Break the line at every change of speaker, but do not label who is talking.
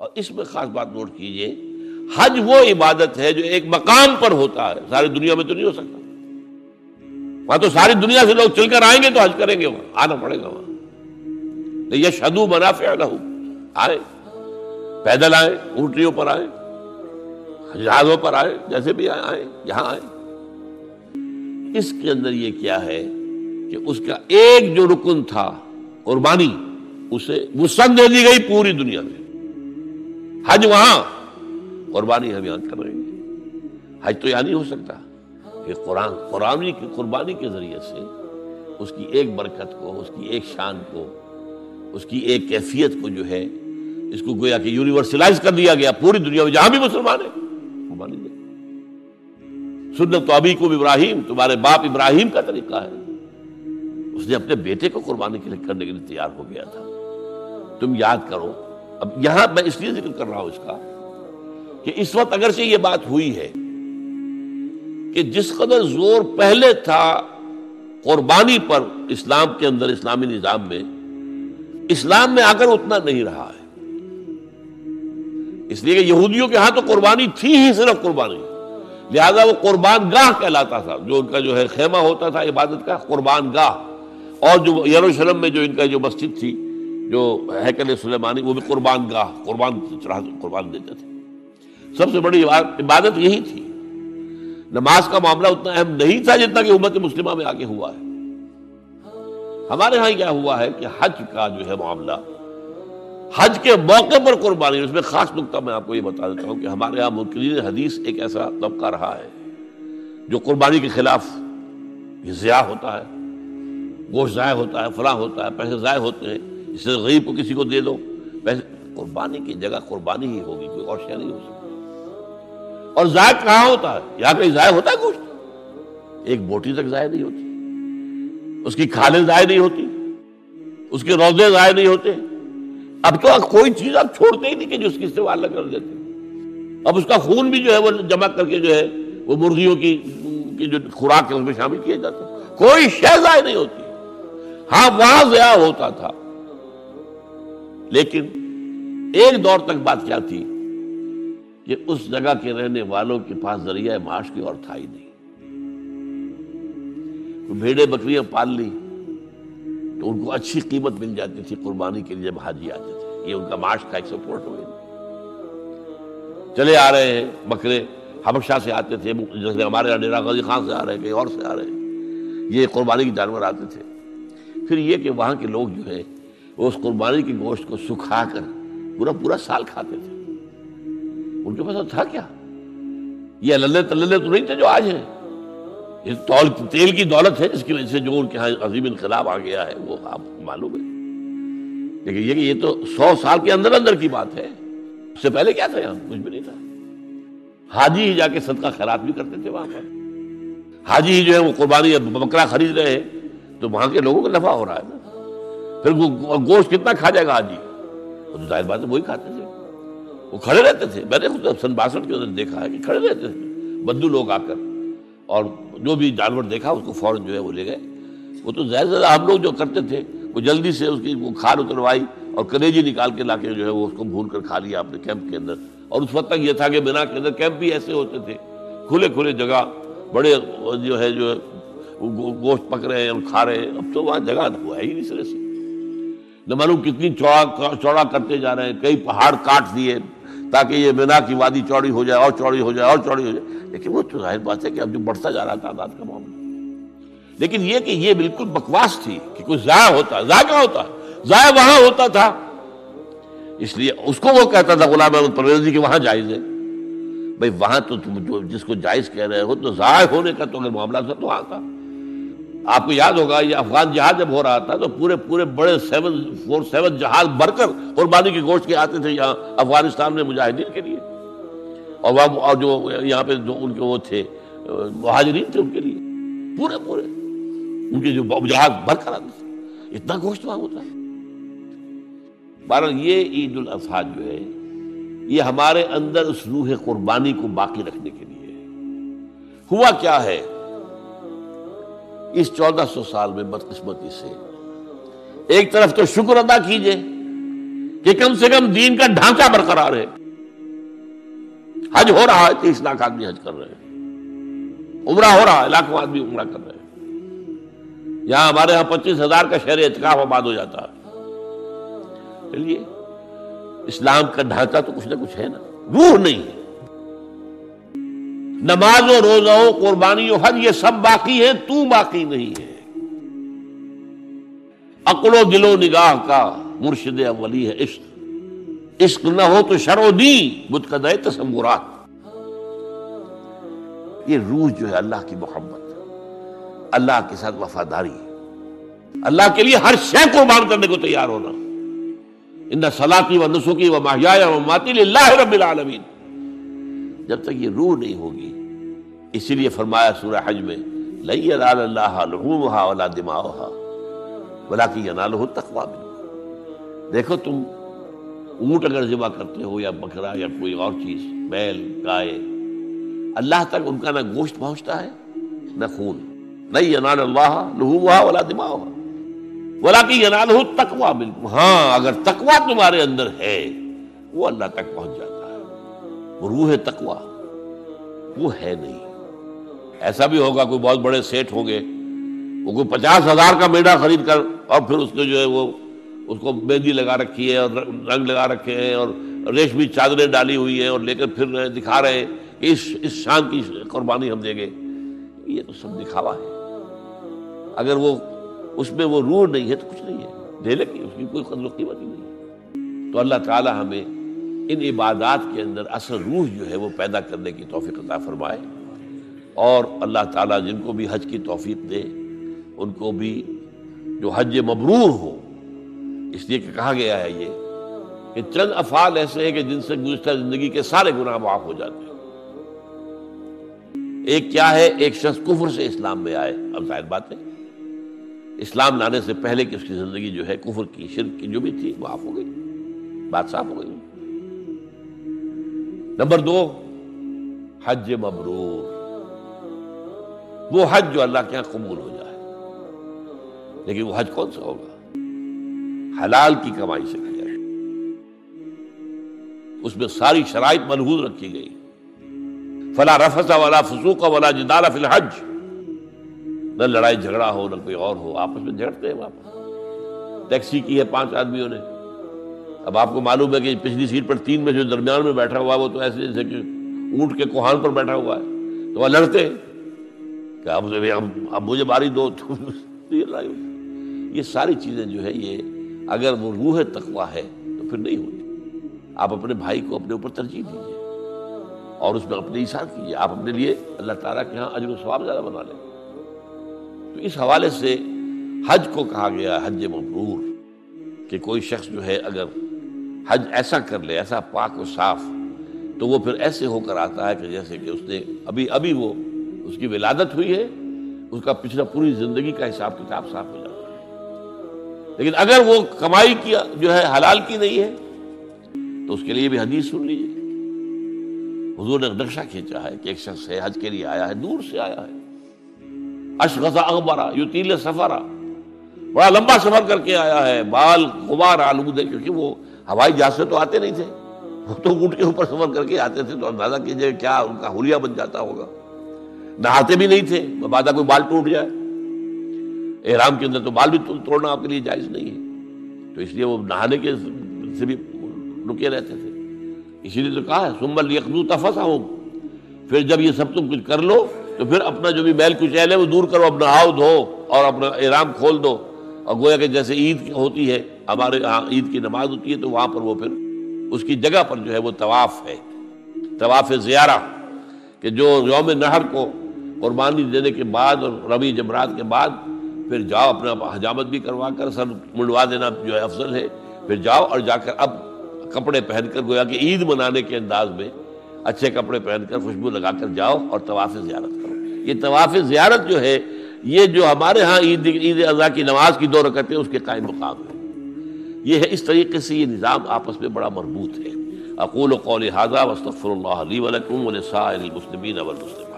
اور اس میں خاص بات نوٹ کیجیے، حج وہ عبادت ہے جو ایک مقام پر ہوتا ہے، ساری دنیا میں تو نہیں ہو سکتا۔ وہاں تو ساری دنیا سے لوگ چل کر آئیں گے تو حج کریں گے، وہاں آنا پڑے گا وہاں۔ یہ شدو منافع نہ آئے، پیدل آئے اونٹریوں پر آئے جہازوں پر آئے، جیسے بھی آئے آئے، یہاں آئے۔ اس کے اندر یہ کیا ہے کہ اس کا ایک جو رکن تھا قربانی، اسے وسن دے دی گئی پوری دنیا میں۔ حج وہاں، قربانی ہم یہاں کر رہے ہیں۔ حج تو یہاں نہیں ہو سکتا۔ کہ قرآن قرآن کی قربانی کے ذریعے سے اس کی ایک برکت کو، اس کی ایک شان کو، اس کی ایک کیفیت کو جو ہے، اس کو گویا کہ یونیورسلائز کر دیا گیا۔ پوری دنیا میں جہاں بھی مسلمان ہیں، قربانی دے۔ سنت تو ابھی کو ابراہیم، تمہارے باپ ابراہیم کا طریقہ ہے۔ اس نے اپنے بیٹے کو قربانی کے لیے کرنے کے لیے تیار ہو گیا تھا۔ تم یاد کرو اب یہاں میں اس لیے ذکر کر رہا ہوں اس کا کہ اس وقت اگر سے یہ بات ہوئی ہے کہ جس قدر زور پہلے تھا قربانی پر اسلام کے اندر اسلامی نظام میں، اسلام میں آ کر اتنا نہیں رہا ہے۔ اس لیے کہ یہودیوں کے ہاں تو قربانی تھی ہی صرف قربانی۔ لہذا وہ قربان گاہ کہلاتا تھا۔ جو ان کا جو ہے خیمہ ہوتا تھا، عبادت کا قربان گاہ۔ اور جو یروشلم میں جو ان کا جو مسجد تھی جو حیکل سلیمانی، وہ بھی قربان گاہ، قربان چڑھا، قربان دیتے تھے۔ سب سے بڑی عبادت یہی تھی۔ نماز کا معاملہ اتنا اہم نہیں تھا جتنا کہ امت مسلمہ میں آگے ہوا ہے۔ ہمارے ہاں کیا ہوا ہے کہ حج کا جو ہے معاملہ، حج کے موقع پر قربانی اس میں خاص نقطہ میں آپ کو یہ بتا دیتا ہوں کہ ہمارے یہاں منکرین حدیث ایک ایسا طبقہ رہا ہے جو قربانی کے خلاف یہ ضیاع ہوتا ہے، گوشت ضائع ہوتا ہے، فلاں ہوتا ہے، پیسے ضائع ہوتے ہیں۔ اس سے غریب کو کسی کو دے دو۔ پیسے قربانی کی جگہ قربانی ہی ہوگی، کوئی اور شے نہیں ہو سکتی اور ضائع کہاں ہوتا ہے؟ یہاں کہیں ضائع ہوتا ہے گوشت ایک بوٹی تک ضائع نہیں ہوتی۔ اس کی کھالیں ضائع نہیں ہوتی۔ اس کے روزے ضائع نہیں ہوتے۔ اب تو کوئی چیز آپ چھوڑتے ہی نہیں کہ جو اس کی استعمال کر دیتے۔ اب اس کا خون بھی جو ہے وہ جمع کر کے جو ہے وہ مرغیوں کی جو خوراک ہے اس میں شامل کیے جاتے کوئی شہ ضائع نہیں ہوتی۔ ہاں وہاں ضیاع ہوتا تھا۔ لیکن ایک دور تک بات کیا تھی کہ اس جگہ کے رہنے والوں کے پاس ذریعہ معاش کی اور تھا ہی نہیں بھیڑے بکریاں پال لی تو ان کو اچھی قیمت مل جاتی تھی قربانی کے لیے جب حاجی آتے تھے۔ یہ ان کا معاش کا ایک سپورٹ ہوئے۔ چلے آ رہے ہیں بکرے۔ حبشہ سے آتے تھے، جیسے ہمارے ڈیرا غازی خان سے آ رہے ہیں، کہیں اور سے آ رہے ہیں۔ یہ قربانی کے جانور آتے تھے۔ پھر یہ کہ وہاں کے لوگ جو ہے وہ اس قربانی کے گوشت کو سکھا کر پورا پورا سال کھاتے تھے۔ ان کے پاس تھا کیا؟ یہ اللہ تللے تو نہیں تھے جو آج ہیں۔ تیل کی دولت ہے جس کی وجہ سے جو ان کے ہاں عظیم انقلاب آ گیا ہے، وہ آپ کو معلوم ہے۔ لیکن یہ کہ یہ تو سو سال کے اندر اندر کی بات ہے۔ اس سے پہلے کیا تھا یہاں؟ کچھ بھی نہیں تھا۔ حاجی ہی جا کے صدقہ خیرات بھی کرتے تھے وہاں پر۔ حاجی ہی جو ہے وہ قربانی بکرا خرید رہے ہیں، تو وہاں کے لوگوں کا نفع ہو رہا ہے نا۔ پھر وہ گوشت کتنا کھا جائے گا حاجی تو ظاہر بات ہے وہی کھاتے تھے۔ وہ کھڑے رہتے تھے۔ میں نے خود سن باسٹھ کے اندر دیکھا ہے کہ کھڑے رہتے تھے۔ بدو لوگ آ کر۔ اور جو بھی جانور دیکھا، اس کو فوراً جو ہے وہ لے گئے۔ وہ تو زیادہ زیادہ ہم لوگ جو کرتے تھے، وہ جلدی سے اس کی وہ کھال اتروائی اور کلیجی نکال کے لا کے جو ہے وہ اس کو بھون کر کھا لیا اپنے کیمپ کے اندر۔ اور اس وقت تک یہ تھا کہ بنا کے اندر کیمپ بھی ایسے ہوتے تھے۔ کھلے کھلے جگہ، بڑے جو ہے، جو گوشت پک رہے ہیں اور کھا رہے ہیں۔ اب تو وہاں جگہ ہوا ہے ہی نہیں سرے سے نہ معلوم کتنی چوڑا چوڑا کرتے جا رہے ہیں، کئی پہاڑ کاٹ دیے تاکہ یہ مینا کی وادی چوڑی ہو جائے، اور چوڑی ہو جائے، اور چوڑی ہو جائے۔ لیکن وہ تو ظاہر بات ہے کہ اب جو بڑھتا جا رہا تعداد کا معاملہ۔ لیکن یہ کہ یہ بالکل بکواس تھی کہ کوئی ضائع ہوتا، ضائع کہاں ہوتا؟ ضائع وہاں ہوتا تھا۔ اس لیے اس کو وہ کہتا تھا غلام احمد پرویز جی کہ وہاں جائز ہے۔ بھائی وہاں تو تم جو جس کو جائز کہہ رہے ہو تو ضائع ہونے کا تو اگر معاملہ تھا تو وہاں تھا۔ آپ کو یاد ہوگا، یہ افغان جہاز جب ہو رہا تھا تو پورے پورے بڑے سیون، فور سیون جہاز بھر کر قربانی کے گوشت کے آتے تھے یہاں افغانستان میں مجاہدین کے لیے۔ اور وہ، اور جو یہاں پہ جو ان کے وہ تھے، مہاجرین تھے ان کے لیے۔ پورے پورے۔ ان کے جو جہاز بھر کر آتے تھے۔ اتنا گوشت وہاں ہوتا ہے۔ بہرحال یہ عید الاضحیٰ جو ہے، یہ ہمارے اندر اس روح قربانی کو باقی رکھنے کے لیے ہوا کیا ہے؟ اس چودہ سو سال میں بدقسمتی سے۔ ایک طرف تو شکر ادا کیجیے کہ کم سے کم دین کا ڈھانچہ برقرار ہے۔ حج ہو رہا ہے تیس لاکھ آدمی حج کر رہے ہیں۔ عمرہ ہو رہا ہے، لاکھوں آدمی عمرہ کر رہے ہیں۔ یہاں ہمارے یہاں پچیس ہزار کا شہر اعتکاف آباد ہو جاتا ہے۔ چلیے، اسلام کا ڈھانچہ تو کچھ نہ کچھ ہے نا۔ روح نہیں ہے۔ نماز و روزہ قربانی و حج یہ سب باقی ہے تو باقی نہیں ہے۔ عقل و دل و نگاہ کا مرشد اولی ہے عشق۔ عشق نہ ہو تو شرو دی بت تصورات۔ یہ روح جو ہے اللہ کی محبت، اللہ کے ساتھ وفاداری۔ اللہ کے لیے ہر شے قربان کرنے کو تیار ہونا۔ ان سلاقی و نسخی و ماہیا و ماتی اللہ رب العالمین۔ جب تک یہ روح نہیں ہوگی۔ اسی لیے فرمایا سورہ حج میں لئی اللہ لحومها ولا دماؤها ولكن يناله التقوى منكم دیکھو تم اونٹ اگر ذبح کرتے ہو یا بکرا یا کوئی اور چیز، بیل، گائے، اللہ تک ان کا نہ گوشت پہنچتا ہے، نہ خون۔ نہیں ینال اللہ لحومها ولا دماؤها ولكن يناله التقوى منكم ہاں اگر تقوی تمہارے اندر ہے، وہ اللہ تک پہنچ جاتا وہ روح تقوی، وہ ہے نہیں۔ ایسا بھی ہوگا کوئی بہت بڑے سیٹ ہوں گے، وہ کوئی پچاس ہزار کا میڈا خرید کر اور پھر اس کو جو ہے وہ، اس کو مہندی لگا رکھی ہے اور رنگ لگا رکھے ہیں اور ریشمی چادریں ڈالی ہوئی ہیں اور لے کر پھر دکھا رہے ہیں کہ اس اس شان کی قربانی ہم دیں گے۔ یہ تو سب دکھاوا ہے۔ اگر وہ، اس میں وہ روح نہیں ہے تو کچھ نہیں ہے۔ دے لے اس کی کوئی قدر و قیمت ہی نہیں ہے۔ تو اللہ تعالی ہمیں ان عبادات کے اندر اصل روح جو ہے وہ پیدا کرنے کی توفیق عطا فرمائے اور اللہ تعالیٰ جن کو بھی حج کی توفیق دے، ان کو بھی جو حج مبرور ہو، اس لیے کہ کہا گیا ہے یہ کہ چند افعال ایسے ہیں کہ جن سے گزشتہ زندگی کے سارے گناہ معاف ہو جاتے ہیں۔ ایک کیا ہے؟ ایک شخص کفر سے اسلام میں آئے۔ اب ظاہر بات ہے، اسلام لانے سے پہلے کہ اس کی زندگی جو ہے کفر کی، شرک کی جو بھی تھی، معاف ہو گئی بات صاف ہو گئی۔ نمبر دو، حج مبرور۔ وہ حج جو اللہ کے یہاں قبول ہو جائے۔ لیکن وہ حج کون سا ہوگا؟ حلال کی کمائی سے کیا اس میں ساری شرائط منحوظ رکھی گئی۔ فلا رفسا والا فسوق والا جدال فی الحج۔ نہ لڑائی جھگڑا ہو، نہ کوئی اور ہو، آپس میں جھگڑتے ہیں واپس۔ ٹیکسی کی ہے پانچ آدمیوں نے۔ اب آپ کو معلوم ہے کہ پچھلی سیٹ پر تین میں جو درمیان میں بیٹھا ہوا ہے، وہ تو ایسے جیسے کہ اونٹ کے کوہان پر بیٹھا ہوا ہے۔ تو وہ لڑتے ہیں۔ کہ اب اب مجھے باری دو۔ یہ ساری چیزیں جو ہے، یہ اگر وہ روح تقوا ہے تو پھر نہیں ہوتی۔ آپ اپنے بھائی کو اپنے اوپر ترجیح دیجیے اور اس میں اپنے اشار کیجیے آپ اپنے لیے اللہ تعالیٰ کے ہاں و ثواب زیادہ بنا لیں۔ تو اس حوالے سے حج کو کہا گیا حج مبرور، کہ کوئی شخص جو ہے، اگر حج ایسا کر لے، ایسا پاک و صاف، تو وہ پھر ایسے ہو کر آتا ہے کہ جیسے کہ اس نے ابھی ابھی وہ اس کی ولادت ہوئی ہے، اس کا پچھلا پوری زندگی کا حساب کتاب صاف ہو جاتا ہے۔ لیکن اگر وہ کمائی کی جو ہے حلال کی نہیں ہے، تو اس کے لیے بھی حدیث سن لیجیے حضور نے نقشہ کھینچا ہے کہ ایک شخص ہے، حج کے لیے آیا ہے، دور سے آیا ہے۔ اشغذا اخبارا یو سفرا۔ بڑا لمبا سفر کر کے آیا ہے، بال غبار آلود ہے کیونکہ وہ ہوائی جہاز سے تو آتے نہیں تھے۔ وہ تو اونٹ کے اوپر سفر کر کے آتے تھے تو اندازہ کیجیے کیا ان کا ہولیا بن جاتا ہوگا۔ نہاتے بھی نہیں تھے، مبادہ کوئی بال ٹوٹ جائے۔ احرام کے اندر تو بال بھی توڑنا آپ کے لیے جائز نہیں ہے۔ تو اس لیے وہ نہانے کے سے بھی رکے رہتے تھے۔ اسی لیے تو کہا ہے سمبل یکدو تفسا ہوں پھر جب یہ سب تم کچھ کر لو، تو پھر اپنا جو بھی میل کچیل ہے وہ دور کرو، اپنا ہاؤ دھو اور اپنا احرام کھول دو۔ اور گویا کہ جیسے عید ہوتی ہے ہمارے یہاں عید کی نماز ہوتی ہے تو وہاں پر وہ پھر اس کی جگہ پر جو ہے وہ طواف ہے۔ طواف زیارہ کہ جو یوم نہر کو قربانی دینے کے بعد اور ربی جمرات کے بعد پھر جاؤ اپنا حجامت بھی کروا کر سر منڈوا دینا جو ہے افضل ہے۔ پھر جاؤ اور جا کر اب کپڑے پہن کر گویا کہ عید منانے کے انداز میں اچھے کپڑے پہن کر خوشبو لگا کر جاؤ اور طواف زیارت کرو۔ یہ طواف زیارت جو ہے، یہ جو ہمارے ہاں عید عید اضحیٰ کی نماز کی دو رکعتیں، اس کے قائم مقام ہے یہ ہے اس طریقے سے یہ نظام آپس میں بڑا مربوط ہے۔ اقول و قول حاضہ وصطفر اللہ علیہ ولکم ولسائر المسلمین والمسلمین